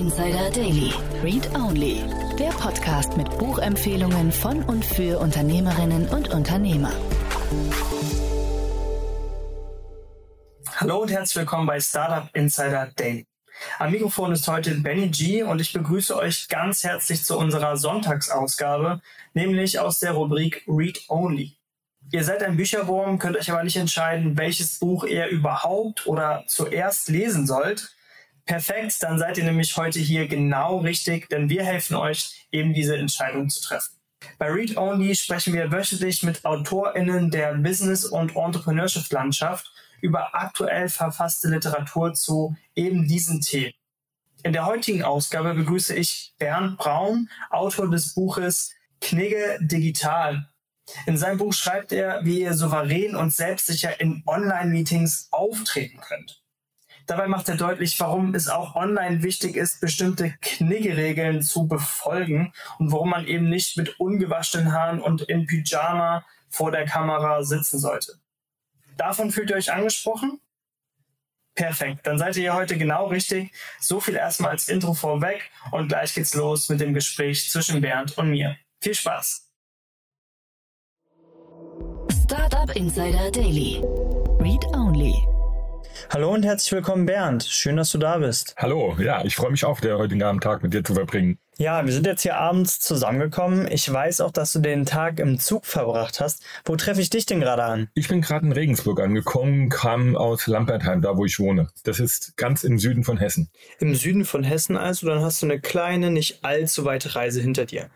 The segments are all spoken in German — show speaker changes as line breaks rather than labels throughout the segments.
Insider Daily. Read Only. Der Podcast mit Buchempfehlungen von und für Unternehmerinnen und Unternehmer.
Hallo und herzlich willkommen bei Startup Insider Daily. Am Mikrofon ist heute Benny G und ich begrüße euch ganz herzlich zu unserer Sonntagsausgabe, nämlich aus der Rubrik Read Only. Ihr seid ein Bücherwurm, könnt euch aber nicht entscheiden, welches Buch ihr überhaupt oder zuerst lesen sollt. Perfekt, dann seid ihr nämlich heute hier genau richtig, denn wir helfen euch, eben diese Entscheidung zu treffen. Bei Read Only sprechen wir wöchentlich mit AutorInnen der Business- und Entrepreneurship-Landschaft über aktuell verfasste Literatur zu eben diesen Themen. In der heutigen Ausgabe begrüße ich Bernd Braun, Autor des Buches Knigge Digital. In seinem Buch schreibt er, wie ihr souverän und selbstsicher in Online-Meetings auftreten könnt. Dabei macht er deutlich, warum es auch online wichtig ist, bestimmte Kniggeregeln zu befolgen und warum man eben nicht mit ungewaschenen Haaren und in Pyjama vor der Kamera sitzen sollte. Davon fühlt ihr euch angesprochen? Perfekt, dann seid ihr hier heute genau richtig. So viel erstmal als Intro vorweg und gleich geht's los mit dem Gespräch zwischen Bernd und mir. Viel Spaß!
Startup Insider Daily. Read Only.
Hallo und herzlich willkommen, Bernd. Schön, dass du da bist.
Hallo, ja, ich freue mich auch, den heutigen Abend Tag mit dir zu verbringen.
Ja, wir sind jetzt hier abends zusammengekommen. Ich weiß auch, dass du den Tag im Zug verbracht hast. Wo treffe ich dich denn gerade an?
Ich bin gerade in Regensburg angekommen, kam aus Lampertheim, da wo ich wohne. Das ist ganz im Süden von Hessen.
Im Süden von Hessen also, dann hast du eine kleine, nicht allzu weite Reise hinter dir.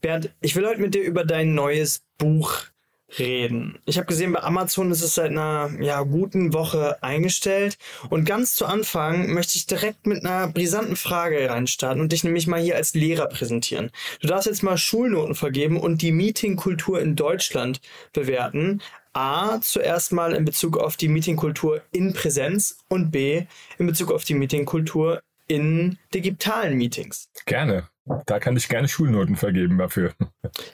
Bernd, ich will heute mit dir über dein neues Buch reden. Ich habe gesehen, bei Amazon ist es seit einer ja, guten Woche eingestellt. Und ganz zu Anfang möchte ich direkt mit einer brisanten Frage reinstarten und dich nämlich mal hier als Lehrer präsentieren. Du darfst jetzt mal Schulnoten vergeben und die Meetingkultur in Deutschland bewerten. A, zuerst mal in Bezug auf die Meetingkultur in Präsenz und B, in Bezug auf die Meetingkultur in digitalen Meetings.
Gerne. Da kann ich gerne Schulnoten vergeben dafür.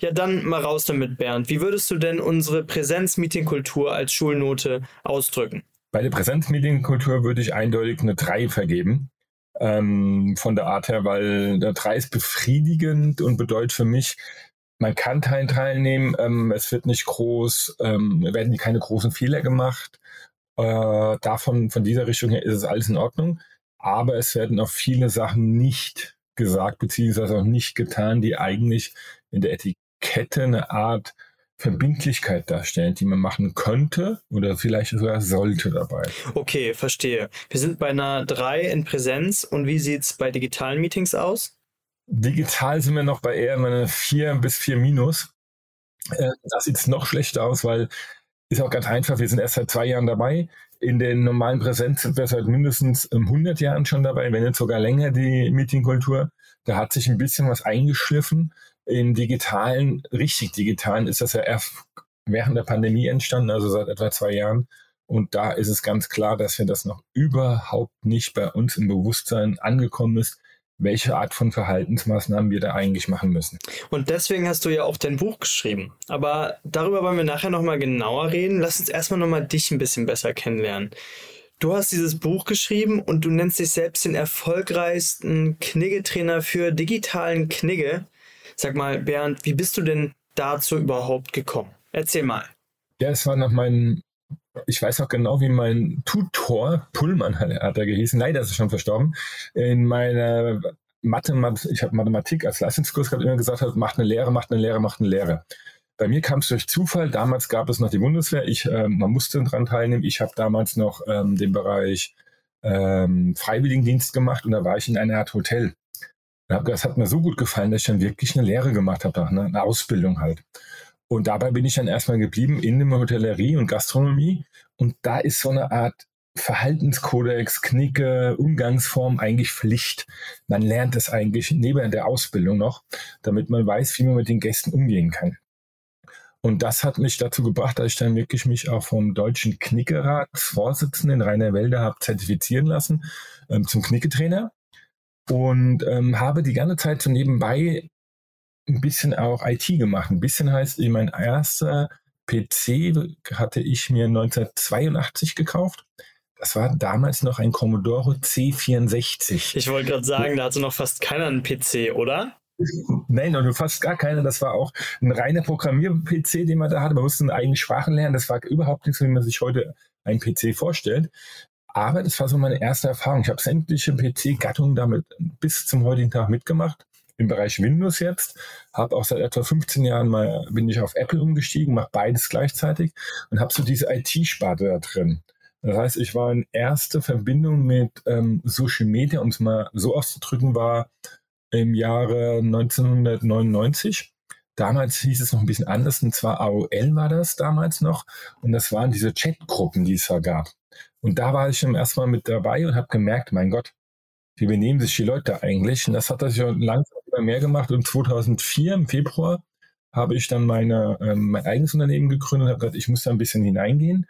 Ja, dann mal raus damit, Bernd. Wie würdest du denn unsere Präsenz-Meeting-Kultur als Schulnote ausdrücken?
Bei der Präsenz-Meeting-Kultur würde ich eindeutig eine 3 vergeben. Ähm, von der Art her, weil der 3 ist befriedigend und bedeutet für mich, man kann teilnehmen, ähm, es wird nicht groß, ähm, werden keine großen Fehler gemacht. Äh, davon, von dieser Richtung her ist es alles in Ordnung. Aber es werden auch viele Sachen nicht gesagt, beziehungsweise auch nicht getan, die eigentlich in der Etikette eine Art Verbindlichkeit darstellen, die man machen könnte oder vielleicht sogar sollte dabei.
Okay, verstehe. Wir sind bei einer 3 in Präsenz und wie sieht es bei digitalen Meetings aus?
Digital sind wir noch bei eher einer 4 bis 4 minus. Äh, das sieht noch schlechter aus, weil ist auch ganz einfach, wir sind erst seit zwei Jahren dabei. In den normalen Präsenz sind wir seit mindestens 100 Jahren schon dabei, wenn nicht sogar länger die Meetingkultur. Da hat sich ein bisschen was eingeschliffen. In digitalen, richtig digitalen, ist das ja erst während der Pandemie entstanden, also seit etwa zwei Jahren. Und da ist es ganz klar, dass wir das noch überhaupt nicht bei uns im Bewusstsein angekommen ist, welche Art von Verhaltensmaßnahmen wir da eigentlich machen müssen.
Und deswegen hast du ja auch dein Buch geschrieben. Aber darüber wollen wir nachher nochmal genauer reden. Lass uns erstmal nochmal dich ein bisschen besser kennenlernen. Du hast dieses Buch geschrieben und du nennst dich selbst den erfolgreichsten Kniggetrainer für digitalen Knigge. Sag mal, Bernd, wie bist du denn dazu überhaupt gekommen? Erzähl mal.
Ja, es war nach meinem ich weiß auch genau, wie mein Tutor, Pullmann hat, hat er gehießen, leider ist er schon verstorben, in meiner Mathematik, ich habe Mathematik als Leistungskurs gehabt, immer gesagt hat, macht eine Lehre, macht eine Lehre, macht eine Lehre. Bei mir kam es durch Zufall. Damals gab es noch die Bundeswehr. Ich, äh, man musste daran teilnehmen. Ich habe damals noch ähm, den Bereich ähm, Freiwilligendienst gemacht und da war ich in einer Art Hotel. Das hat mir so gut gefallen, dass ich dann wirklich eine Lehre gemacht habe, eine Ausbildung halt. Und dabei bin ich dann erstmal geblieben in der Hotellerie und Gastronomie. Und da ist so eine Art Verhaltenskodex, Knicke, Umgangsform eigentlich Pflicht. Man lernt es eigentlich neben der Ausbildung noch, damit man weiß, wie man mit den Gästen umgehen kann. Und das hat mich dazu gebracht, dass ich dann wirklich mich auch vom deutschen Knickeratsvorsitzenden Rainer Wälder habe zertifizieren lassen ähm, zum Knicketrainer und ähm, habe die ganze Zeit so nebenbei ein bisschen auch IT gemacht. Ein bisschen heißt, mein erster PC hatte ich mir 1982 gekauft. Das war damals noch ein Commodore C64.
Ich wollte gerade sagen, da hatte noch fast keiner einen PC, oder?
Nein, noch fast gar keiner. Das war auch ein reiner Programmier-PC, den man da hatte. Man musste eine eigene Sprache lernen. Das war überhaupt nichts, wie man sich heute einen PC vorstellt. Aber das war so meine erste Erfahrung. Ich habe sämtliche PC-Gattungen damit bis zum heutigen Tag mitgemacht. Im Bereich Windows jetzt. Habe auch seit etwa 15 Jahren mal, bin ich auf Apple umgestiegen, mache beides gleichzeitig und habe so diese IT-Sparte da drin. Das heißt, ich war in erste Verbindung mit ähm, Social Media, um es mal so auszudrücken, war im Jahre 1999. Damals hieß es noch ein bisschen anders, und zwar AOL war das damals noch. Und das waren diese Chatgruppen, die es da gab. Und da war ich schon erstmal mit dabei und habe gemerkt, mein Gott, wie benehmen sich die Leute eigentlich? Und das hat sich langsam immer mehr gemacht. Und 2004 im Februar habe ich dann meine, ähm, mein eigenes Unternehmen gegründet und habe gesagt, ich muss da ein bisschen hineingehen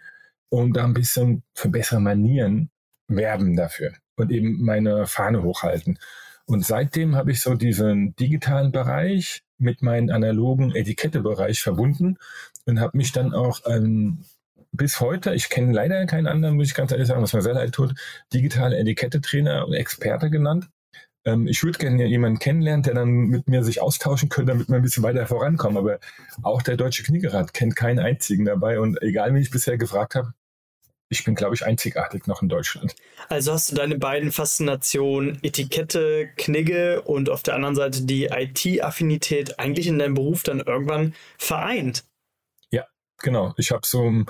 und da ein bisschen für bessere Manieren werben dafür und eben meine Fahne hochhalten. Und seitdem habe ich so diesen digitalen Bereich mit meinem analogen Etikettebereich verbunden und habe mich dann auch ähm, bis heute, ich kenne leider keinen anderen, muss ich ganz ehrlich sagen, was mir sehr leid tut, digitale Etikettetrainer und Experte genannt. Ähm, ich würde gerne jemanden kennenlernen, der dann mit mir sich austauschen könnte, damit wir ein bisschen weiter vorankommen. Aber auch der Deutsche Kniegerat kennt keinen einzigen dabei. Und egal, wie ich bisher gefragt habe, ich bin, glaube ich, einzigartig noch in Deutschland.
Also hast du deine beiden Faszinationen Etikette, Knigge und auf der anderen Seite die IT-Affinität eigentlich in deinem Beruf dann irgendwann vereint.
Ja, genau. Ich habe so ähm,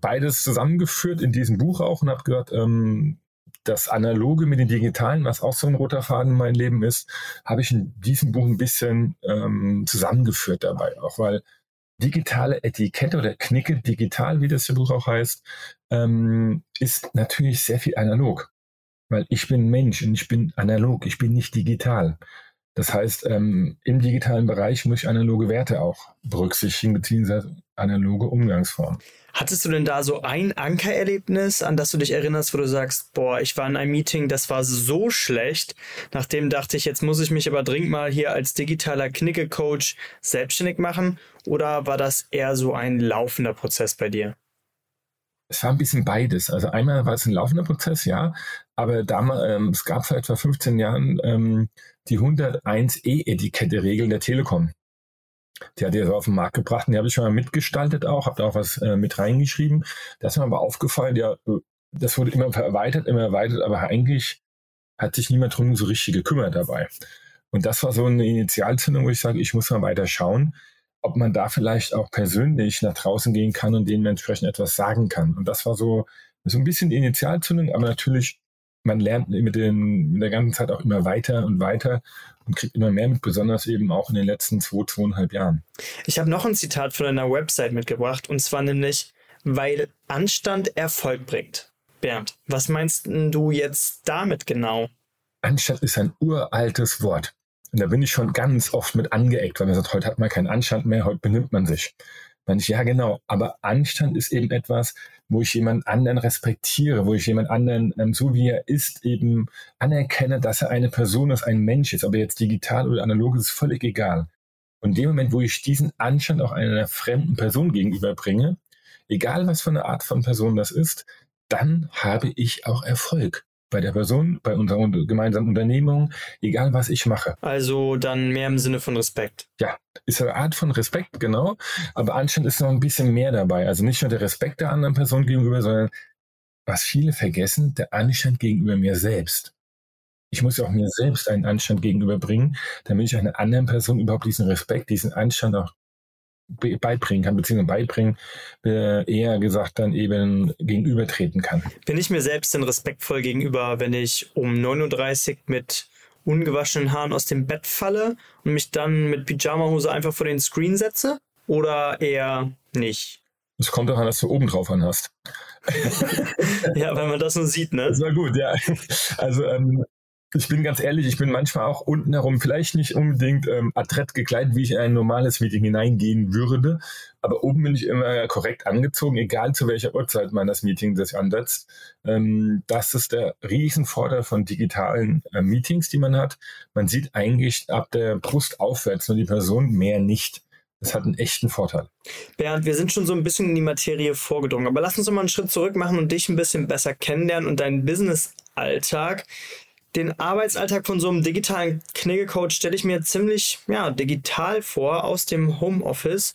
beides zusammengeführt in diesem Buch auch und habe gesagt, ähm, das Analoge mit dem Digitalen, was auch so ein roter Faden in meinem Leben ist, habe ich in diesem Buch ein bisschen ähm, zusammengeführt dabei, auch weil digitale Etikette oder Knicke digital, wie das Buch auch heißt, ähm, ist natürlich sehr viel analog. Weil ich bin Mensch und ich bin analog, ich bin nicht digital. Das heißt, ähm, im digitalen Bereich muss ich analoge Werte auch berücksichtigen, beziehungsweise analoge Umgangsformen.
Hattest du denn da so ein Ankererlebnis, an das du dich erinnerst, wo du sagst, boah, ich war in einem Meeting, das war so schlecht. Nachdem dachte ich, jetzt muss ich mich aber dringend mal hier als digitaler Knicke-Coach selbstständig machen? Oder war das eher so ein laufender Prozess bei dir?
Es war ein bisschen beides. Also einmal war es ein laufender Prozess, ja, aber damals, ähm, es gab vor etwa 15 Jahren ähm, die 101E-Etikette-Regeln der Telekom. Die hat er so auf den Markt gebracht und die habe ich schon mal mitgestaltet auch, habe da auch was äh, mit reingeschrieben. Das ist mir aber aufgefallen, ja, äh, das wurde immer erweitert, immer erweitert, aber eigentlich hat sich niemand drum so richtig gekümmert dabei. Und das war so eine Initialzündung, wo ich sage, ich muss mal weiter schauen, ob man da vielleicht auch persönlich nach draußen gehen kann und denen entsprechend etwas sagen kann. Und das war so, so ein bisschen die Initialzündung, aber natürlich, man lernt mit, den, mit der ganzen Zeit auch immer weiter und weiter und kriegt immer mehr mit, besonders eben auch in den letzten zwei, zweieinhalb Jahren.
Ich habe noch ein Zitat von einer Website mitgebracht und zwar nämlich, weil Anstand Erfolg bringt. Bernd, was meinst du jetzt damit genau?
Anstand ist ein uraltes Wort. Und da bin ich schon ganz oft mit angeeckt, weil man sagt, heute hat man keinen Anstand mehr, heute benimmt man sich. Man ich, ja genau, aber Anstand ist eben etwas, wo ich jemand anderen respektiere, wo ich jemand anderen, ähm, so wie er ist, eben anerkenne, dass er eine Person ist, ein Mensch ist. Ob er jetzt digital oder analog ist, ist völlig egal. Und in dem Moment, wo ich diesen Anstand auch einer fremden Person gegenüberbringe, egal was für eine Art von Person das ist, dann habe ich auch Erfolg bei der Person, bei unserer gemeinsamen Unternehmung, egal was ich mache.
Also dann mehr im Sinne von Respekt.
Ja, ist eine Art von Respekt, genau. Aber Anstand ist noch ein bisschen mehr dabei. Also nicht nur der Respekt der anderen Person gegenüber, sondern was viele vergessen, der Anstand gegenüber mir selbst. Ich muss ja auch mir selbst einen Anstand gegenüberbringen, damit ich einer anderen Person überhaupt diesen Respekt, diesen Anstand auch beibringen kann, beziehungsweise beibringen, äh, eher gesagt dann eben gegenübertreten kann.
Bin ich mir selbst denn respektvoll gegenüber, wenn ich um 39 mit ungewaschenen Haaren aus dem Bett falle und mich dann mit Pyjamahose einfach vor den Screen setze? Oder eher nicht?
Es kommt daran, dass du oben drauf an hast.
ja, wenn man das nur sieht, ne?
Das war gut, ja. Also ähm, ich bin ganz ehrlich, ich bin manchmal auch unten herum vielleicht nicht unbedingt ähm, adrett gekleidet, wie ich in ein normales Meeting hineingehen würde, aber oben bin ich immer korrekt angezogen, egal zu welcher Uhrzeit man das Meeting sich ansetzt. Ähm, das ist der Riesenvorteil von digitalen äh, Meetings, die man hat. Man sieht eigentlich ab der Brust aufwärts nur die Person, mehr nicht. Das hat einen echten Vorteil.
Bernd, wir sind schon so ein bisschen in die Materie vorgedrungen, aber lass uns mal einen Schritt zurück machen und dich ein bisschen besser kennenlernen und deinen Business-Alltag. Den Arbeitsalltag von so einem digitalen Kniggecoach stelle ich mir ziemlich ja, digital vor aus dem Homeoffice.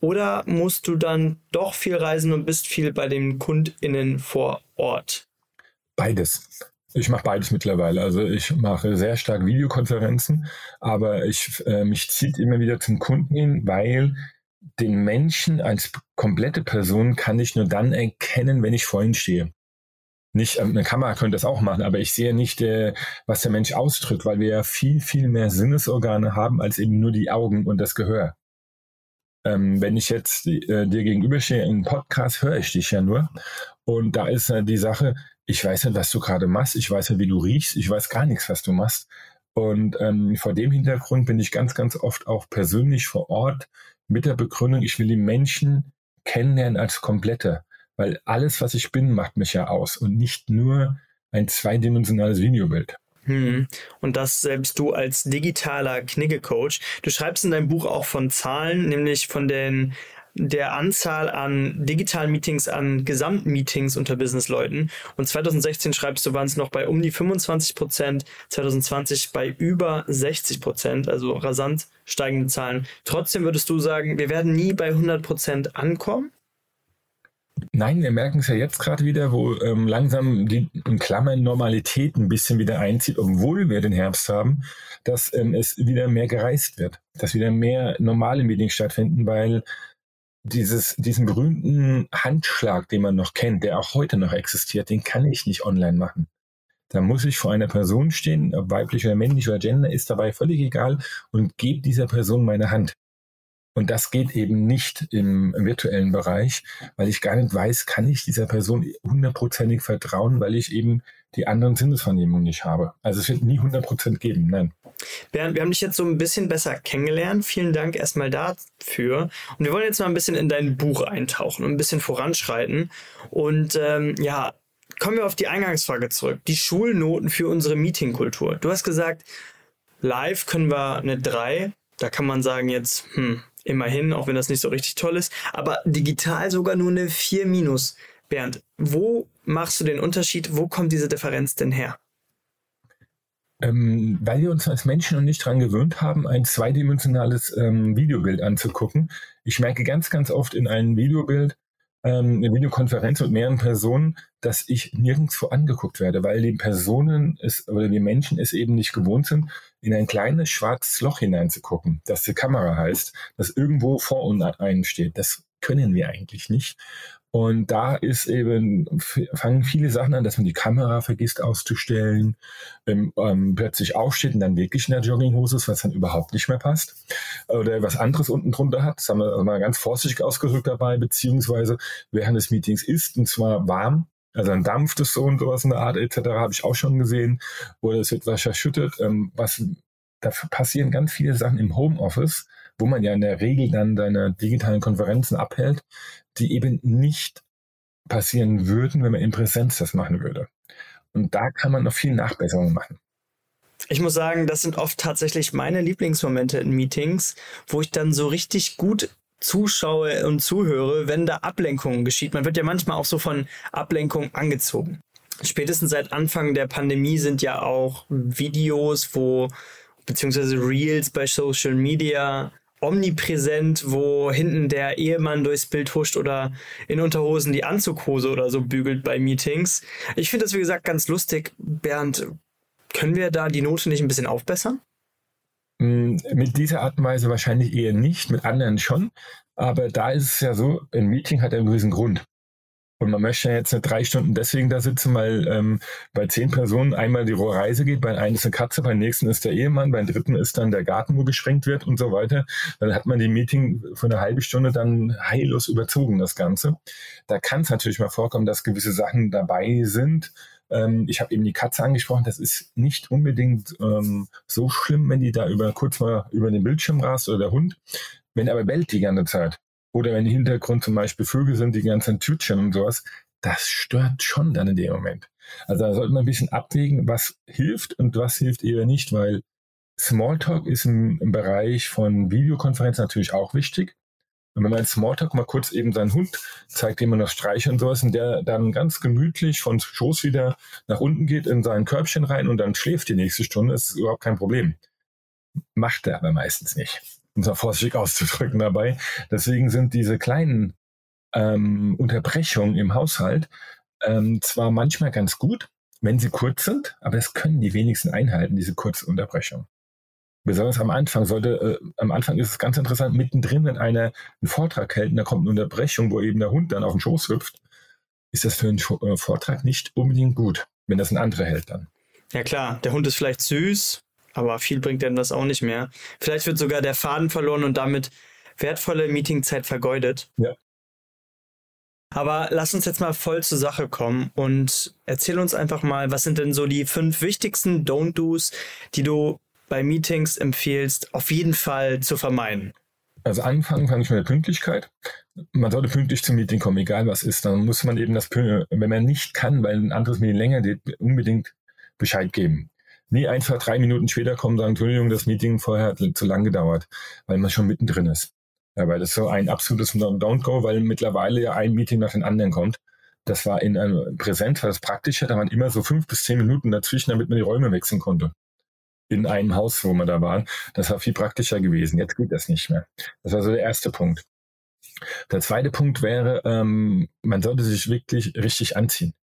Oder musst du dann doch viel reisen und bist viel bei den KundInnen vor Ort?
Beides. Ich mache beides mittlerweile. Also ich mache sehr stark Videokonferenzen, aber ich, äh, mich zieht immer wieder zum Kunden hin, weil den Menschen als komplette Person kann ich nur dann erkennen, wenn ich vor ihm stehe. Nicht, ähm, eine Kamera könnte das auch machen, aber ich sehe nicht, äh, was der Mensch ausdrückt, weil wir ja viel, viel mehr Sinnesorgane haben als eben nur die Augen und das Gehör. Ähm, wenn ich jetzt äh, dir gegenüberstehe in Podcast, höre ich dich ja nur. Und da ist äh, die Sache, ich weiß nicht, was du gerade machst, ich weiß nicht, wie du riechst, ich weiß gar nichts, was du machst. Und ähm, vor dem Hintergrund bin ich ganz, ganz oft auch persönlich vor Ort mit der Begründung, ich will die Menschen kennenlernen als Komplette. Weil alles, was ich bin, macht mich ja aus und nicht nur ein zweidimensionales Videobild.
Hm. Und das selbst du als digitaler Knigge-Coach. Du schreibst in deinem Buch auch von Zahlen, nämlich von den der Anzahl an digitalen Meetings, an Gesamtmeetings unter Businessleuten. Und 2016 schreibst du, waren es noch bei um die 25 Prozent, 2020 bei über 60 Prozent, also rasant steigende Zahlen. Trotzdem würdest du sagen, wir werden nie bei 100 Prozent ankommen?
Nein, wir merken es ja jetzt gerade wieder, wo ähm, langsam die in Klammern Normalität ein bisschen wieder einzieht, obwohl wir den Herbst haben, dass ähm, es wieder mehr gereist wird, dass wieder mehr normale Meetings stattfinden, weil dieses, diesen berühmten Handschlag, den man noch kennt, der auch heute noch existiert, den kann ich nicht online machen. Da muss ich vor einer Person stehen, ob weiblich oder männlich oder Gender, ist dabei völlig egal und gebe dieser Person meine Hand. Und das geht eben nicht im, virtuellen Bereich, weil ich gar nicht weiß, kann ich dieser Person hundertprozentig vertrauen, weil ich eben die anderen Sinnesvernehmungen nicht habe. Also es wird nie 100% geben, nein.
Bernd, wir haben dich jetzt so ein bisschen besser kennengelernt. Vielen Dank erstmal dafür. Und wir wollen jetzt mal ein bisschen in dein Buch eintauchen und ein bisschen voranschreiten. Und ähm, ja, kommen wir auf die Eingangsfrage zurück. Die Schulnoten für unsere Meetingkultur. Du hast gesagt, live können wir eine 3. Da kann man sagen jetzt, hm, immerhin, auch wenn das nicht so richtig toll ist, aber digital sogar nur eine 4 minus. Bernd, wo machst du den Unterschied? Wo kommt diese Differenz denn her?
Ähm, weil wir uns als Menschen noch nicht daran gewöhnt haben, ein zweidimensionales ähm, Videobild anzugucken. Ich merke ganz, ganz oft in einem Videobild, ähm, eine Videokonferenz mit mehreren Personen, dass ich nirgendwo angeguckt werde, weil die Personen es, oder die Menschen es eben nicht gewohnt sind, in ein kleines schwarzes Loch hineinzugucken, das die Kamera heißt, das irgendwo vor uns einsteht. Das können wir eigentlich nicht. Und da ist eben, fangen viele Sachen an, dass man die Kamera vergisst auszustellen, ähm, ähm, plötzlich aufsteht und dann wirklich in der Jogginghose ist, was dann überhaupt nicht mehr passt. Oder was anderes unten drunter hat. Das haben wir mal ganz vorsichtig ausgedrückt dabei, beziehungsweise während des Meetings ist, und zwar warm, also dann dampft es so und sowas in der Art etc. habe ich auch schon gesehen. Oder es wird was verschüttet. Ähm, was, da passieren ganz viele Sachen im Homeoffice, wo man ja in der Regel dann seine digitalen Konferenzen abhält, die eben nicht passieren würden, wenn man in Präsenz das machen würde. Und da kann man noch viel Nachbesserungen machen.
Ich muss sagen, das sind oft tatsächlich meine Lieblingsmomente in Meetings, wo ich dann so richtig gut zuschaue und zuhöre, wenn da Ablenkungen geschieht. Man wird ja manchmal auch so von Ablenkung angezogen. Spätestens seit Anfang der Pandemie sind ja auch Videos, wo beziehungsweise Reels bei Social Media omnipräsent, wo hinten der Ehemann durchs Bild huscht oder in Unterhosen die Anzughose oder so bügelt bei Meetings. Ich finde das, wie gesagt, ganz lustig. Bernd, können wir da die Note nicht ein bisschen aufbessern?
Mm, mit dieser Art und Weise wahrscheinlich eher nicht, mit anderen schon. Aber da ist es ja so, ein Meeting hat einen gewissen Grund. Und man möchte ja jetzt nicht drei Stunden deswegen da sitzen, weil ähm, bei zehn Personen einmal die Reise geht, bei einem ist eine Katze, beim nächsten ist der Ehemann, beim dritten ist dann der Garten, wo gesprengt wird und so weiter. Dann hat man die Meeting für eine halbe Stunde dann heillos überzogen, das Ganze. Da kann es natürlich mal vorkommen, dass gewisse Sachen dabei sind. Ähm, ich habe eben die Katze angesprochen, das ist nicht unbedingt ähm, so schlimm, wenn die da über kurz mal über den Bildschirm rast oder der Hund. Wenn aber bellt die ganze Zeit, oder wenn im Hintergrund zum Beispiel Vögel sind, die ganzen Tütchen und sowas, das stört schon dann in dem Moment. Also da sollte man ein bisschen abwägen, was hilft und was hilft eher nicht, weil Smalltalk ist im, im Bereich von Videokonferenzen natürlich auch wichtig. Und wenn man Smalltalk mal kurz eben seinen Hund zeigt, dem man das streichelt und sowas, und der dann ganz gemütlich von Schoß wieder nach unten geht in sein Körbchen rein und dann schläft die nächste Stunde, ist überhaupt kein Problem. Macht er aber meistens nicht. Um es vorsichtig auszudrücken dabei. Deswegen sind diese kleinen ähm, Unterbrechungen im Haushalt ähm, zwar manchmal ganz gut, wenn sie kurz sind, aber es können die wenigsten einhalten, diese kurze Unterbrechung. Besonders am Anfang sollte, äh, am Anfang ist es ganz interessant, mittendrin, wenn einer einen Vortrag hält und da kommt eine Unterbrechung, wo eben der Hund dann auf den Schoß hüpft, ist das für einen äh, Vortrag nicht unbedingt gut, wenn das ein anderer hält dann.
Ja klar, der Hund ist vielleicht süß, aber viel bringt denn das auch nicht mehr. Vielleicht wird sogar der Faden verloren und damit wertvolle Meetingzeit vergeudet.
Ja.
Aber lass uns jetzt mal voll zur Sache kommen und erzähl uns einfach mal, was sind denn so die fünf wichtigsten Don't-Dos, die du bei Meetings empfiehlst, auf jeden Fall zu vermeiden?
Also anfangen fange ich mit der Pünktlichkeit. Man sollte pünktlich zum Meeting kommen, egal was ist. Dann muss man eben das, wenn man nicht kann, weil ein anderes Meeting länger geht, unbedingt Bescheid geben. Nie einfach drei Minuten später kommen und sagen, Entschuldigung, das Meeting vorher hat zu lang gedauert, weil man schon mittendrin ist. Ja, weil das so ein absolutes Don't-Go, weil mittlerweile ja ein Meeting nach dem anderen kommt. Das war in einem Präsent, war das praktischer, da waren immer so fünf bis zehn Minuten dazwischen, damit man die Räume wechseln konnte. In einem Haus, wo wir da waren. Das war viel praktischer gewesen. Jetzt geht das nicht mehr. Das war so der erste Punkt. Der zweite Punkt wäre, ähm, man sollte sich wirklich richtig anziehen.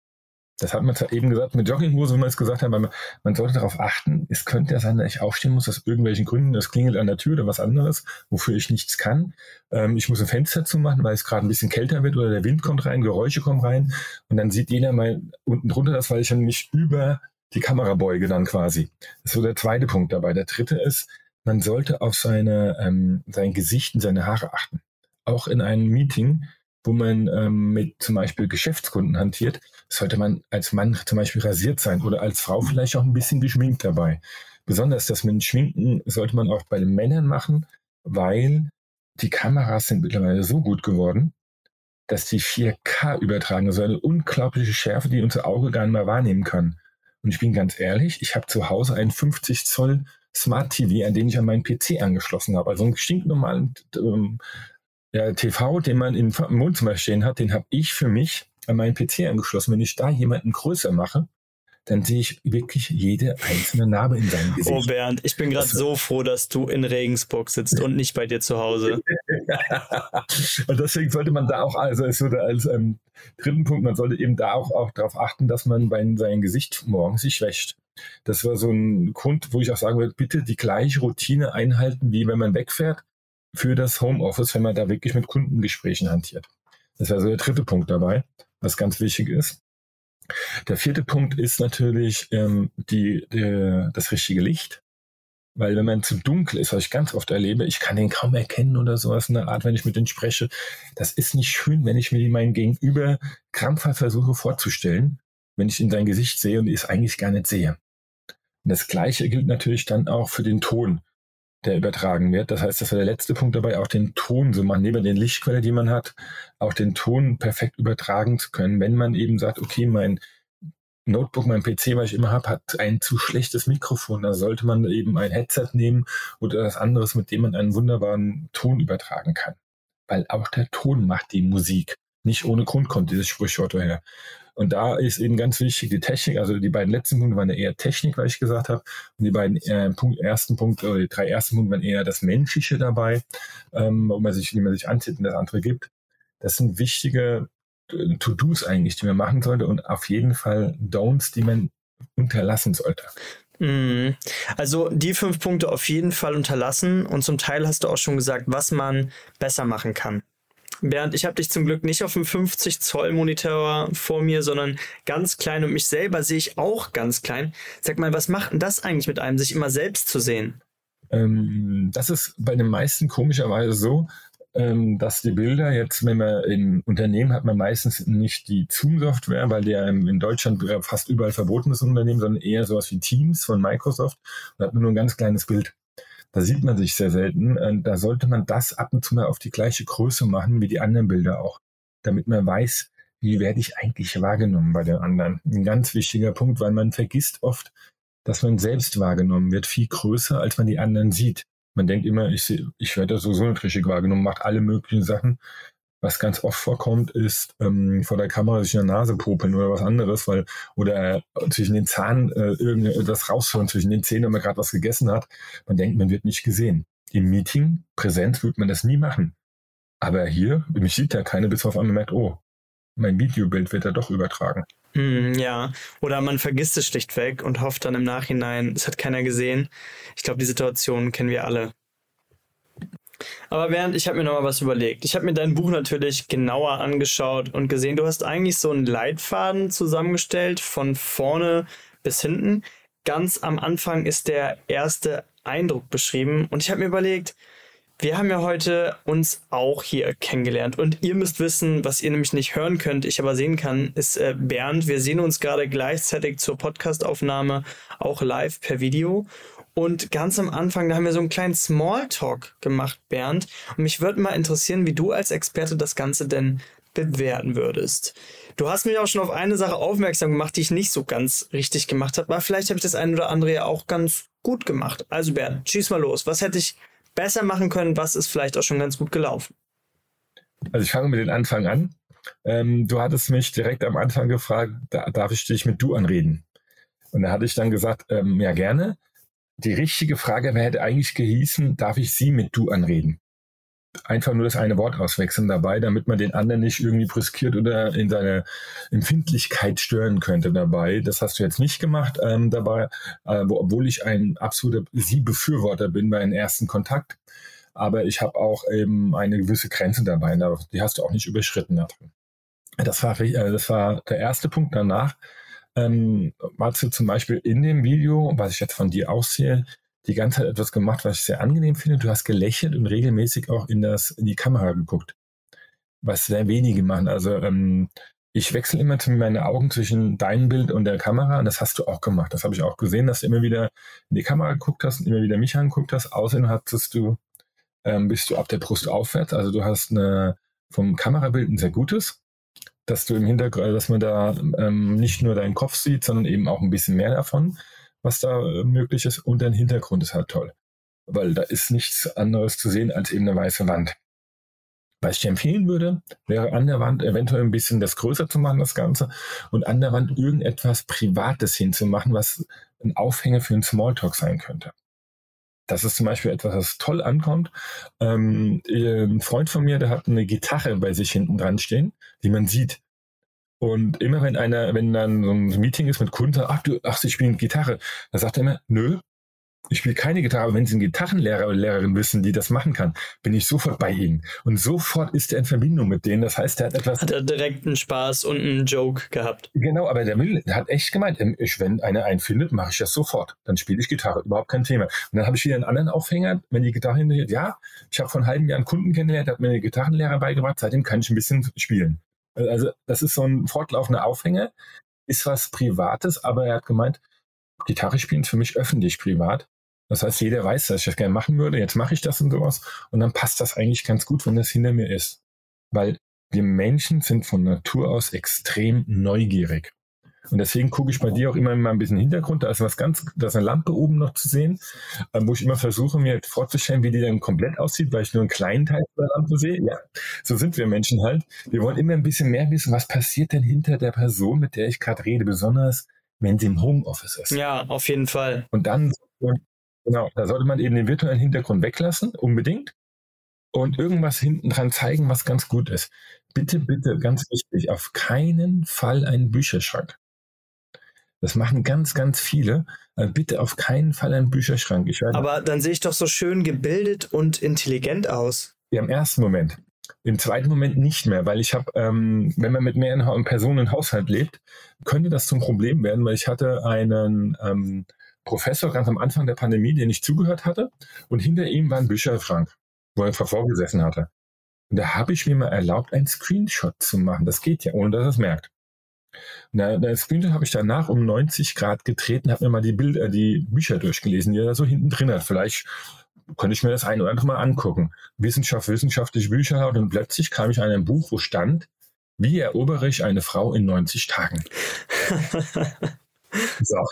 Das hat man eben gesagt mit Jogginghose, wie man es gesagt hat, man, man sollte darauf achten, es könnte ja sein, dass ich aufstehen muss aus irgendwelchen Gründen, es klingelt an der Tür oder was anderes, wofür ich nichts kann. Ähm, ich muss ein Fenster zumachen, weil es gerade ein bisschen kälter wird oder der Wind kommt rein, Geräusche kommen rein und dann sieht jeder mal unten drunter das, weil ich dann mich über die Kamera beuge dann quasi. Das ist so der zweite Punkt dabei. Der dritte ist, man sollte auf seine, ähm, sein Gesicht und seine Haare achten. Auch in einem Meeting wo man ähm, mit zum Beispiel Geschäftskunden hantiert, sollte man als Mann zum Beispiel rasiert sein oder als Frau vielleicht auch ein bisschen geschminkt dabei. Besonders das mit dem Schminken sollte man auch bei den Männern machen, weil die Kameras sind mittlerweile so gut geworden, dass die 4K übertragen, also eine unglaubliche Schärfe, die unser Auge gar nicht mehr wahrnehmen kann. Und ich bin ganz ehrlich, ich habe zu Hause einen 50 Zoll Smart TV, an den ich an meinen PC angeschlossen habe. Also einen stinknormalen ähm, der TV, den man im Wohnzimmer stehen hat, den habe ich für mich an meinen PC angeschlossen. Wenn ich da jemanden größer mache, dann sehe ich wirklich jede einzelne Narbe in seinem Gesicht.
Oh Bernd, ich bin gerade so froh, dass du in Regensburg sitzt und nicht bei dir zu Hause.
und deswegen sollte man da auch, also es würde als ähm, dritten Punkt, man sollte eben da auch, auch darauf achten, dass man bei seinem Gesicht morgens sich wäscht. Das war so ein Grund, wo ich auch sagen würde, bitte die gleiche Routine einhalten, wie wenn man wegfährt für das Homeoffice, wenn man da wirklich mit Kundengesprächen hantiert. Das wäre so der dritte Punkt dabei, was ganz wichtig ist. Der vierte Punkt ist natürlich ähm, die, die, das richtige Licht. Weil wenn man zu dunkel ist, was ich ganz oft erlebe, ich kann den kaum erkennen oder sowas in der Art, wenn ich mit denen spreche. Das ist nicht schön, wenn ich mir meinen Gegenüber krampfhaft versuche vorzustellen, wenn ich in sein Gesicht sehe und es eigentlich gar nicht sehe. Und das Gleiche gilt natürlich dann auch für den Ton der übertragen wird. Das heißt, das war der letzte Punkt dabei, auch den Ton so machen, neben den Lichtquelle, die man hat, auch den Ton perfekt übertragen zu können. Wenn man eben sagt, okay, mein Notebook, mein PC, was ich immer habe, hat ein zu schlechtes Mikrofon, da sollte man eben ein Headset nehmen oder etwas anderes, mit dem man einen wunderbaren Ton übertragen kann. Weil auch der Ton macht die Musik. Nicht ohne Grund kommt dieses Sprichwort daher. Und da ist eben ganz wichtig die Technik. Also die beiden letzten Punkte waren eher Technik, weil ich gesagt habe. Und die beiden äh, Punkt, ersten Punkte, oder die drei ersten Punkte waren eher das Menschliche dabei, ähm, wo man sich, wie man sich anzieht und das andere gibt. Das sind wichtige äh, To-Dos eigentlich, die man machen sollte und auf jeden Fall Don'ts, die man unterlassen sollte.
Mhm. Also die fünf Punkte auf jeden Fall unterlassen und zum Teil hast du auch schon gesagt, was man besser machen kann. Bernd, ich habe dich zum Glück nicht auf einem 50 Zoll Monitor vor mir, sondern ganz klein und mich selber sehe ich auch ganz klein. Sag mal, was macht denn das eigentlich mit einem, sich immer selbst zu sehen?
Ähm, das ist bei den meisten komischerweise so, ähm, dass die Bilder jetzt, wenn man in Unternehmen hat man meistens nicht die Zoom-Software, weil der in Deutschland fast überall verboten ist, Unternehmen, sondern eher sowas wie Teams von Microsoft. Da hat man nur ein ganz kleines Bild. Da sieht man sich sehr selten. Äh, da sollte man das ab und zu mal auf die gleiche Größe machen wie die anderen Bilder auch, damit man weiß, wie werde ich eigentlich wahrgenommen bei den anderen. Ein ganz wichtiger Punkt, weil man vergisst oft, dass man selbst wahrgenommen wird, viel größer, als man die anderen sieht. Man denkt immer, ich, ich werde sowieso nicht richtig wahrgenommen, macht alle möglichen Sachen. Was ganz oft vorkommt, ist ähm, vor der Kamera sich in der Nase popeln oder was anderes, weil oder zwischen den Zahnen äh, irgendetwas rausholen, zwischen den Zähnen, wenn man gerade was gegessen hat. Man denkt, man wird nicht gesehen. Im Meeting, Präsenz, würde man das nie machen. Aber hier, mich sieht da keiner, bis auf einmal merkt, oh, mein Videobild wird da doch übertragen.
Hm, ja, oder man vergisst es schlichtweg und hofft dann im Nachhinein, es hat keiner gesehen. Ich glaube, die Situation kennen wir alle. Aber während ich habe mir noch mal was überlegt. Ich habe mir dein Buch natürlich genauer angeschaut und gesehen, du hast eigentlich so einen Leitfaden zusammengestellt von vorne bis hinten. Ganz am Anfang ist der erste Eindruck beschrieben und ich habe mir überlegt, wir haben ja heute uns auch hier kennengelernt und ihr müsst wissen, was ihr nämlich nicht hören könnt, ich aber sehen kann, ist äh, Bernd. Wir sehen uns gerade gleichzeitig zur Podcastaufnahme auch live per Video. Und ganz am Anfang, da haben wir so einen kleinen Smalltalk gemacht, Bernd. Und mich würde mal interessieren, wie du als Experte das Ganze denn bewerten würdest. Du hast mich auch schon auf eine Sache aufmerksam gemacht, die ich nicht so ganz richtig gemacht habe, aber vielleicht habe ich das eine oder andere ja auch ganz gut gemacht. Also Bernd, schieß mal los. Was hätte ich besser machen können? Was ist vielleicht auch schon ganz gut gelaufen?
Also ich fange mit den Anfang an. Ähm, du hattest mich direkt am Anfang gefragt, da, darf ich dich mit du anreden? Und da hatte ich dann gesagt, ähm, ja gerne. Die richtige Frage hätte eigentlich gehießen, darf ich Sie mit du anreden? einfach nur das eine Wort auswechseln dabei, damit man den anderen nicht irgendwie brüskiert oder in seine Empfindlichkeit stören könnte dabei. Das hast du jetzt nicht gemacht ähm, dabei, äh, wo, obwohl ich ein absoluter Sie-Befürworter bin bei einem ersten Kontakt. Aber ich habe auch eben eine gewisse Grenze dabei, die hast du auch nicht überschritten. Das war, äh, das war der erste Punkt danach. Ähm, warst du zum Beispiel in dem Video, was ich jetzt von dir aussehe, die ganze Zeit etwas gemacht, was ich sehr angenehm finde. Du hast gelächelt und regelmäßig auch in, das, in die Kamera geguckt. Was sehr wenige machen. Also ähm, ich wechsle immer meine Augen zwischen deinem Bild und der Kamera und das hast du auch gemacht. Das habe ich auch gesehen, dass du immer wieder in die Kamera geguckt hast und immer wieder mich angeguckt hast. Außerdem hattest du, ähm, bist du ab der Brust aufwärts. Also du hast eine, vom Kamerabild ein sehr gutes, dass du im Hintergrund, dass man da ähm, nicht nur deinen Kopf sieht, sondern eben auch ein bisschen mehr davon was da äh, möglich ist. Und dein Hintergrund ist halt toll. Weil da ist nichts anderes zu sehen als eben eine weiße Wand. Was ich dir empfehlen würde, wäre an der Wand eventuell ein bisschen das größer zu machen, das Ganze, und an der Wand irgendetwas Privates hinzumachen, was ein Aufhänger für einen Smalltalk sein könnte. Das ist zum Beispiel etwas, was toll ankommt. Ähm, ein Freund von mir, der hat eine Gitarre bei sich hinten dran stehen, die man sieht. Und immer wenn einer, wenn dann so ein Meeting ist mit Kunden, ach du, ach, sie spielen Gitarre, dann sagt er immer, nö, ich spiele keine Gitarre, aber wenn Sie einen Gitarrenlehrer oder Lehrerin wissen, die das machen kann, bin ich sofort bei Ihnen. Und sofort ist er in Verbindung mit denen. Das heißt, er hat etwas.
Hat er direkt einen Spaß und einen Joke gehabt.
Genau, aber der der hat echt gemeint, ähm, ich, wenn einer einen findet, mache ich das sofort. Dann spiele ich Gitarre, überhaupt kein Thema. Und dann habe ich wieder einen anderen Aufhänger, wenn die Gitarre hinterher, ja, ich habe vor einem halben Jahr einen Kunden kennengelernt, der hat mir eine Gitarrenlehrer beigebracht, seitdem kann ich ein bisschen spielen. Also das ist so ein fortlaufender Aufhänger, ist was Privates, aber er hat gemeint, Gitarre spielen ist für mich öffentlich privat. Das heißt, jeder weiß, dass ich das gerne machen würde. Jetzt mache ich das und sowas. Und dann passt das eigentlich ganz gut, wenn das hinter mir ist. Weil wir Menschen sind von Natur aus extrem neugierig. Und deswegen gucke ich bei dir auch immer mal ein bisschen Hintergrund. Da ist was ganz, da ist eine Lampe oben noch zu sehen, äh, wo ich immer versuche, mir vorzustellen, wie die dann komplett aussieht, weil ich nur einen kleinen Teil der Lampe sehe. Ja, so sind wir Menschen halt. Wir wollen immer ein bisschen mehr wissen, was passiert denn hinter der Person, mit der ich gerade rede, besonders wenn sie im Homeoffice ist.
Ja, auf jeden Fall.
Und dann, genau, da sollte man eben den virtuellen Hintergrund weglassen, unbedingt. Und irgendwas hinten dran zeigen, was ganz gut ist. Bitte, bitte, ganz wichtig, auf keinen Fall einen Bücherschrank. Das machen ganz, ganz viele. Also bitte auf keinen Fall einen Bücherschrank.
Aber dann sehe ich doch so schön gebildet und intelligent aus.
Ja, im ersten Moment. Im zweiten Moment nicht mehr, weil ich habe, ähm, wenn man mit mehreren Personen im Haushalt lebt, könnte das zum Problem werden, weil ich hatte einen ähm, Professor ganz am Anfang der Pandemie, der nicht zugehört hatte, und hinter ihm war ein Bücherschrank, wo er vorgesessen hatte. Und da habe ich mir mal erlaubt, einen Screenshot zu machen. Das geht ja, ohne dass er es merkt. Der Screenshot habe ich danach um 90 Grad getreten, habe mir mal die Bilder, die Bücher durchgelesen, die er da so hinten drin hat. Vielleicht könnte ich mir das ein oder andere mal angucken. Wissenschaft, wissenschaftliche Bücher und plötzlich kam ich an ein Buch, wo stand, wie erobere ich eine Frau in 90 Tagen? so.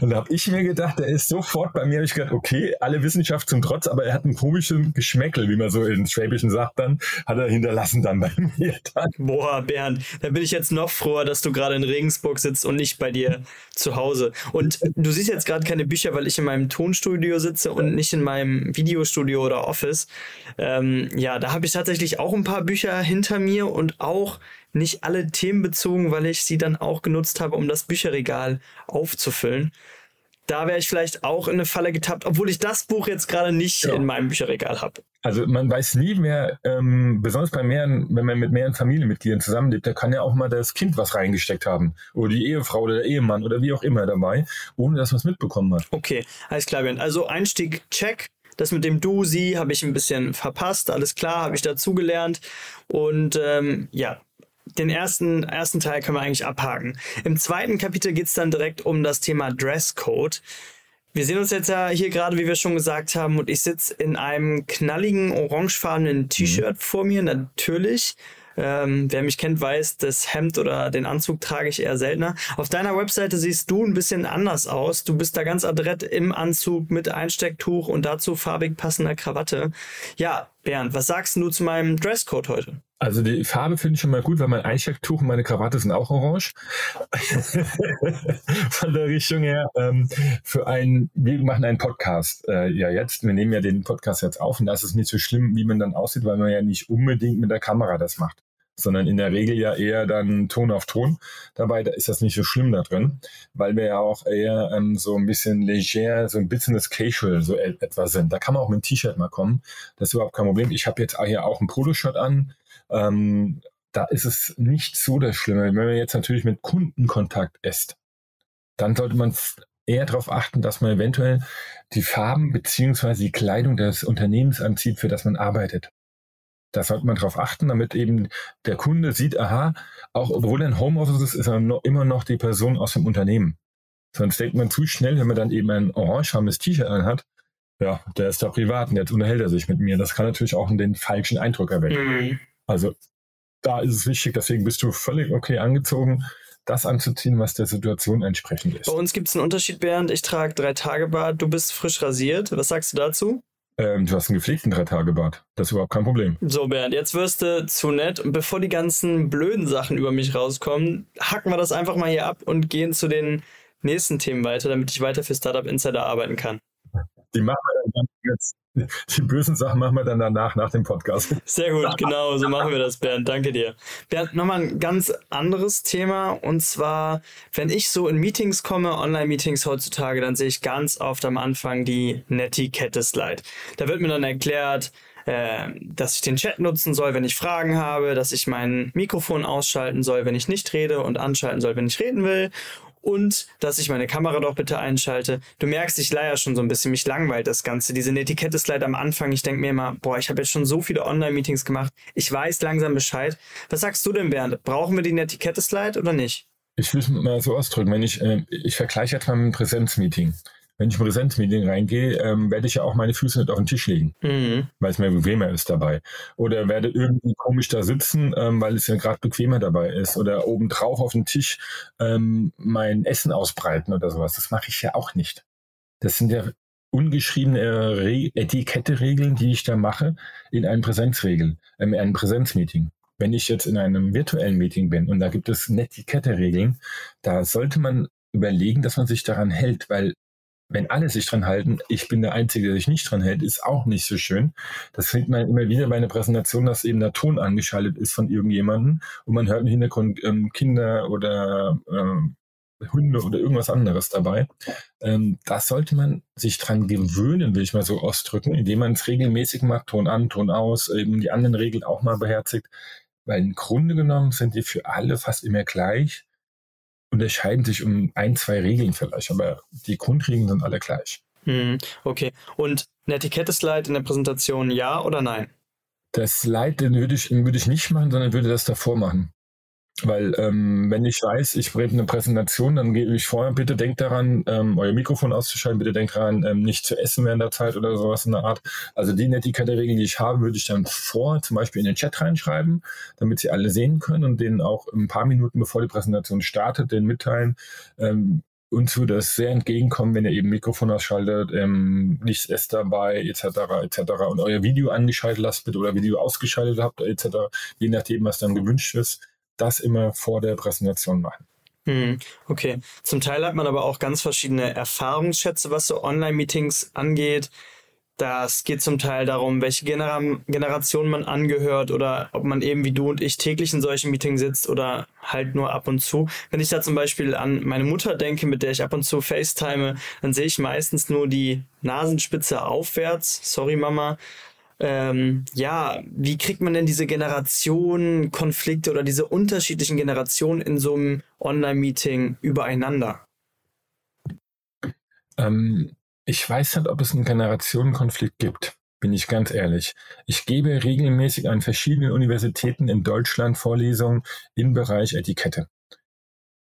Und, da habe ich mir gedacht, der ist sofort bei mir, habe ich gedacht, okay, alle Wissenschaft zum Trotz, aber er hat einen komischen Geschmäckel, wie man so in Schwäbischen sagt dann, hat er hinterlassen dann bei mir dann.
Boah, Bernd, da bin ich jetzt noch froher, dass du gerade in Regensburg sitzt und nicht bei dir zu Hause. Und du siehst jetzt gerade keine Bücher, weil ich in meinem Tonstudio sitze und nicht in meinem Videostudio oder Office. Ähm, ja, da habe ich tatsächlich auch ein paar Bücher hinter mir und auch nicht alle themenbezogen, weil ich sie dann auch genutzt habe, um das Bücherregal aufzufüllen. Da wäre ich vielleicht auch in eine Falle getappt, obwohl ich das Buch jetzt gerade nicht ja. in meinem Bücherregal habe.
Also man weiß nie mehr, ähm, besonders bei mehreren, wenn man mit mehreren Familienmitgliedern zusammenlebt, da kann ja auch mal das Kind was reingesteckt haben. Oder die Ehefrau oder der Ehemann oder wie auch immer dabei, ohne dass man es mitbekommen hat.
Okay, alles klar, Bernd. Also Einstieg, check. Das mit dem Du, Sie habe ich ein bisschen verpasst. Alles klar, habe ich dazugelernt. Und ähm, ja, den ersten, ersten Teil können wir eigentlich abhaken. Im zweiten Kapitel geht es dann direkt um das Thema Dresscode. Wir sehen uns jetzt ja hier gerade, wie wir schon gesagt haben, und ich sitze in einem knalligen, orangefarbenen T-Shirt mhm. vor mir, natürlich. Ähm, wer mich kennt, weiß, das Hemd oder den Anzug trage ich eher seltener. Auf deiner Webseite siehst du ein bisschen anders aus. Du bist da ganz adrett im Anzug mit Einstecktuch und dazu farbig passender Krawatte. Ja, Bernd, was sagst du zu meinem Dresscode heute?
Also die Farbe finde ich schon mal gut, weil mein Einstecktuch und meine Krawatte sind auch orange. Von der Richtung her. Ähm, für ein, wir machen einen Podcast äh, ja jetzt. Wir nehmen ja den Podcast jetzt auf und das ist nicht so schlimm, wie man dann aussieht, weil man ja nicht unbedingt mit der Kamera das macht sondern in der Regel ja eher dann Ton auf Ton. Dabei da ist das nicht so schlimm da drin, weil wir ja auch eher ähm, so ein bisschen leger, so ein Business Casual so etwa sind. Da kann man auch mit einem T-Shirt mal kommen. Das ist überhaupt kein Problem. Ich habe jetzt hier auch ein Poloshirt an. Ähm, da ist es nicht so das Schlimme. Wenn man jetzt natürlich mit Kundenkontakt ist, dann sollte man eher darauf achten, dass man eventuell die Farben beziehungsweise die Kleidung des Unternehmens anzieht, für das man arbeitet. Da sollte man darauf achten, damit eben der Kunde sieht, aha, auch obwohl er ein Homeoffice ist, ist er noch, immer noch die Person aus dem Unternehmen. Sonst denkt man zu schnell, wenn man dann eben ein orangefarbenes T-Shirt anhat, ja, der ist da privat und jetzt unterhält er sich mit mir. Das kann natürlich auch den falschen Eindruck erwecken. Mhm. Also da ist es wichtig, deswegen bist du völlig okay angezogen, das anzuziehen, was der Situation entsprechend ist.
Bei uns gibt es einen Unterschied, Bernd. Ich trage drei Tage Bart, du bist frisch rasiert. Was sagst du dazu?
Ähm, du hast einen gepflegten Drei-Tage-Bad. Das ist überhaupt kein Problem.
So, Bernd, jetzt wirst du zu nett. Und bevor die ganzen blöden Sachen über mich rauskommen, hacken wir das einfach mal hier ab und gehen zu den nächsten Themen weiter, damit ich weiter für Startup Insider arbeiten kann.
Die machen wir dann jetzt. Die bösen Sachen machen wir dann danach, nach dem Podcast.
Sehr gut, genau, so machen wir das, Bernd. Danke dir. Bernd, nochmal ein ganz anderes Thema. Und zwar, wenn ich so in Meetings komme, Online-Meetings heutzutage, dann sehe ich ganz oft am Anfang die Netiquette-Slide. Da wird mir dann erklärt, äh, dass ich den Chat nutzen soll, wenn ich Fragen habe, dass ich mein Mikrofon ausschalten soll, wenn ich nicht rede und anschalten soll, wenn ich reden will und dass ich meine Kamera doch bitte einschalte. Du merkst, ich leier schon so ein bisschen, mich langweilt das Ganze. Diese Netiquette ist leider am Anfang. Ich denke mir immer, boah, ich habe jetzt schon so viele Online-Meetings gemacht. Ich weiß langsam Bescheid. Was sagst du denn, Bernd? Brauchen wir die Netiquette-Slide oder nicht?
Ich will es mal so ausdrücken, wenn ich, äh, ich vergleiche jetzt mal mit einem Präsenzmeeting wenn ich im Präsenzmeeting reingehe, ähm, werde ich ja auch meine Füße nicht auf den Tisch legen, mhm. weil es mir bequemer ist dabei. Oder werde irgendwie komisch da sitzen, ähm, weil es ja gerade bequemer dabei ist. Oder obendrauf auf dem Tisch ähm, mein Essen ausbreiten oder sowas. Das mache ich ja auch nicht. Das sind ja ungeschriebene Re Etikette-Regeln, die ich da mache in einem Präsenzregel, ähm, in einem Präsenzmeeting. Wenn ich jetzt in einem virtuellen Meeting bin und da gibt es Netiquette-Regeln, da sollte man überlegen, dass man sich daran hält, weil wenn alle sich dran halten, ich bin der Einzige, der sich nicht dran hält, ist auch nicht so schön. Das sieht man immer wieder bei einer Präsentation, dass eben der Ton angeschaltet ist von irgendjemandem und man hört im Hintergrund ähm, Kinder oder ähm, Hunde oder irgendwas anderes dabei. Ähm, das sollte man sich dran gewöhnen, will ich mal so ausdrücken, indem man es regelmäßig macht, Ton an, Ton aus, eben die anderen Regeln auch mal beherzigt. Weil im Grunde genommen sind die für alle fast immer gleich unterscheiden sich um ein, zwei Regeln vielleicht, aber die Grundregeln sind alle gleich.
Hm, okay. Und eine Etikette-Slide in der Präsentation ja oder nein?
Das Slide, den würde ich, würde ich nicht machen, sondern würde das davor machen. Weil ähm, wenn ich weiß, ich bringe eine Präsentation, dann gebe ich vorher, bitte denkt daran, ähm, euer Mikrofon auszuschalten, bitte denkt daran, ähm, nicht zu essen während der Zeit oder sowas in der Art. Also die Netiquette-Regeln, die ich habe, würde ich dann vor zum Beispiel in den Chat reinschreiben, damit sie alle sehen können und denen auch ein paar Minuten bevor die Präsentation startet, den mitteilen, ähm, uns würde es sehr entgegenkommen, wenn ihr eben Mikrofon ausschaltet, ähm, Licht ist dabei, etc., etc. und euer Video angeschaltet lasst bitte oder Video ausgeschaltet habt, etc., je nachdem, was dann gewünscht ist, das immer vor der Präsentation machen.
Hm, okay. Zum Teil hat man aber auch ganz verschiedene Erfahrungsschätze, was so Online-Meetings angeht. Das geht zum Teil darum, welche Genera Generation man angehört oder ob man eben wie du und ich täglich in solchen Meetings sitzt oder halt nur ab und zu. Wenn ich da zum Beispiel an meine Mutter denke, mit der ich ab und zu FaceTime, dann sehe ich meistens nur die Nasenspitze aufwärts. Sorry, Mama. Ähm, ja, wie kriegt man denn diese Generationenkonflikte oder diese unterschiedlichen Generationen in so einem Online-Meeting übereinander?
Ähm, ich weiß nicht, ob es einen Generationenkonflikt gibt, bin ich ganz ehrlich. Ich gebe regelmäßig an verschiedenen Universitäten in Deutschland Vorlesungen im Bereich Etikette.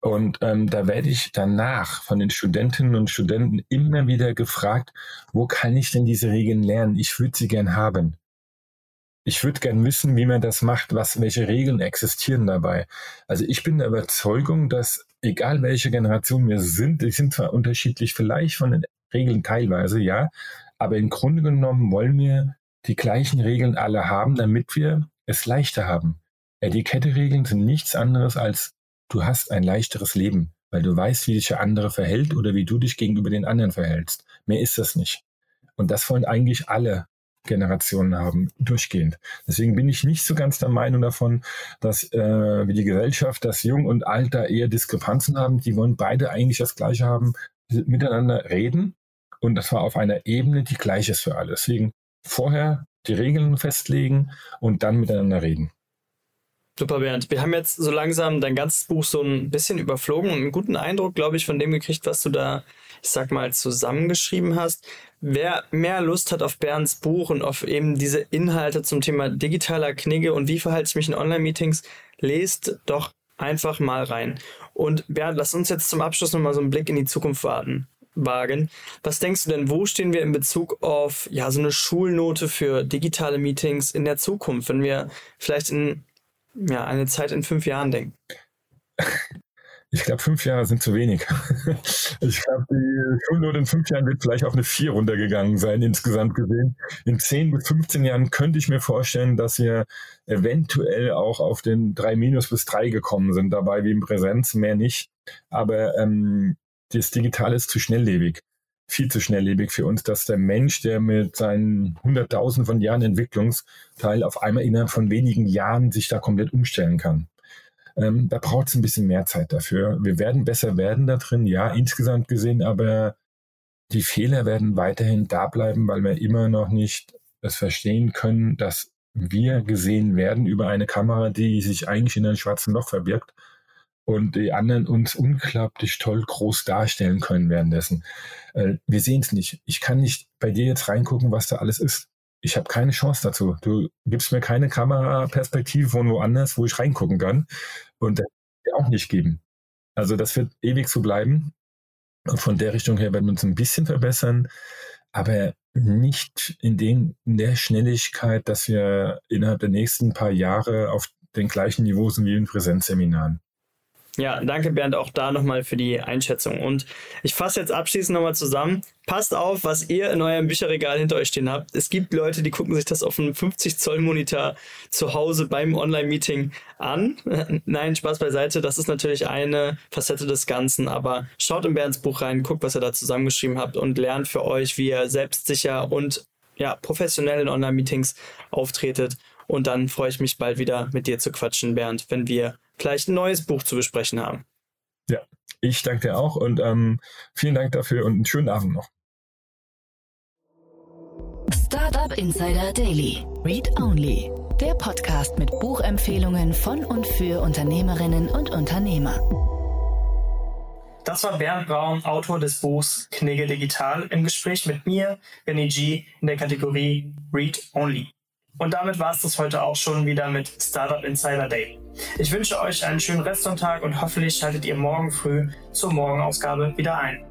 Und ähm, da werde ich danach von den Studentinnen und Studenten immer wieder gefragt, wo kann ich denn diese Regeln lernen? Ich würde sie gern haben. Ich würde gern wissen, wie man das macht, was, welche Regeln existieren dabei. Also ich bin der Überzeugung, dass egal welche Generation wir sind, die sind zwar unterschiedlich vielleicht von den Regeln teilweise, ja. Aber im Grunde genommen wollen wir die gleichen Regeln alle haben, damit wir es leichter haben. Etikette-Regeln sind nichts anderes als du hast ein leichteres Leben, weil du weißt, wie sich der andere verhält oder wie du dich gegenüber den anderen verhältst. Mehr ist das nicht. Und das wollen eigentlich alle Generationen haben, durchgehend. Deswegen bin ich nicht so ganz der Meinung davon, dass äh, wie die Gesellschaft, dass Jung und Alt da eher Diskrepanzen haben. Die wollen beide eigentlich das Gleiche haben, miteinander reden und das war auf einer Ebene, die gleich ist für alle. Deswegen vorher die Regeln festlegen und dann miteinander reden.
Super, Bernd. Wir haben jetzt so langsam dein ganzes Buch so ein bisschen überflogen und einen guten Eindruck, glaube ich, von dem gekriegt, was du da, ich sag mal, zusammengeschrieben hast. Wer mehr Lust hat auf Bernds Buch und auf eben diese Inhalte zum Thema digitaler Knigge und wie verhalte ich mich in Online-Meetings, lest doch einfach mal rein. Und Bernd, lass uns jetzt zum Abschluss nochmal so einen Blick in die Zukunft warten wagen. Was denkst du denn, wo stehen wir in Bezug auf ja so eine Schulnote für digitale Meetings in der Zukunft, wenn wir vielleicht in ja, eine Zeit in fünf Jahren denken?
Ich glaube, fünf Jahre sind zu wenig. Ich glaube, die Schulnote in fünf Jahren wird vielleicht auf eine vier runtergegangen sein, insgesamt gesehen. In zehn bis 15 Jahren könnte ich mir vorstellen, dass wir eventuell auch auf den drei minus bis drei gekommen sind, dabei wie in Präsenz, mehr nicht. Aber ähm, das Digitale ist zu schnelllebig. Viel zu schnelllebig für uns, dass der Mensch, der mit seinen hunderttausend von Jahren Entwicklungsteil auf einmal innerhalb von wenigen Jahren sich da komplett umstellen kann. Ähm, da braucht es ein bisschen mehr Zeit dafür. Wir werden besser werden da drin, ja, insgesamt gesehen, aber die Fehler werden weiterhin da bleiben, weil wir immer noch nicht das verstehen können, dass wir gesehen werden über eine Kamera, die sich eigentlich in einem schwarzen Loch verbirgt und die anderen uns unglaublich toll groß darstellen können währenddessen. Äh, wir sehen es nicht. Ich kann nicht bei dir jetzt reingucken, was da alles ist. Ich habe keine Chance dazu. Du gibst mir keine Kameraperspektive von woanders, wo ich reingucken kann. Und das wird auch nicht geben. Also das wird ewig so bleiben. Und von der Richtung her werden wir uns ein bisschen verbessern, aber nicht in, den, in der Schnelligkeit, dass wir innerhalb der nächsten paar Jahre auf den gleichen Niveau sind wie in Präsenzseminaren.
Ja, danke Bernd auch da nochmal für die Einschätzung. Und ich fasse jetzt abschließend nochmal zusammen. Passt auf, was ihr in eurem Bücherregal hinter euch stehen habt. Es gibt Leute, die gucken sich das auf einem 50 Zoll Monitor zu Hause beim Online-Meeting an. Nein, Spaß beiseite. Das ist natürlich eine Facette des Ganzen. Aber schaut in Bernds Buch rein, guckt, was ihr da zusammengeschrieben habt und lernt für euch, wie ihr selbstsicher und ja, professionell in Online-Meetings auftretet. Und dann freue ich mich bald wieder mit dir zu quatschen, Bernd, wenn wir vielleicht ein neues Buch zu besprechen haben.
Ja, ich danke dir auch und ähm, vielen Dank dafür und einen schönen Abend noch.
Startup Insider Daily. Read Only. Der Podcast mit Buchempfehlungen von und für Unternehmerinnen und Unternehmer.
Das war Bernd Braun, Autor des Buchs Knigge Digital, im Gespräch mit mir, Benny G, in der Kategorie Read Only. Und damit war es das heute auch schon wieder mit Startup Insider Day. Ich wünsche euch einen schönen Restsonntag und hoffentlich schaltet ihr morgen früh zur Morgenausgabe wieder ein.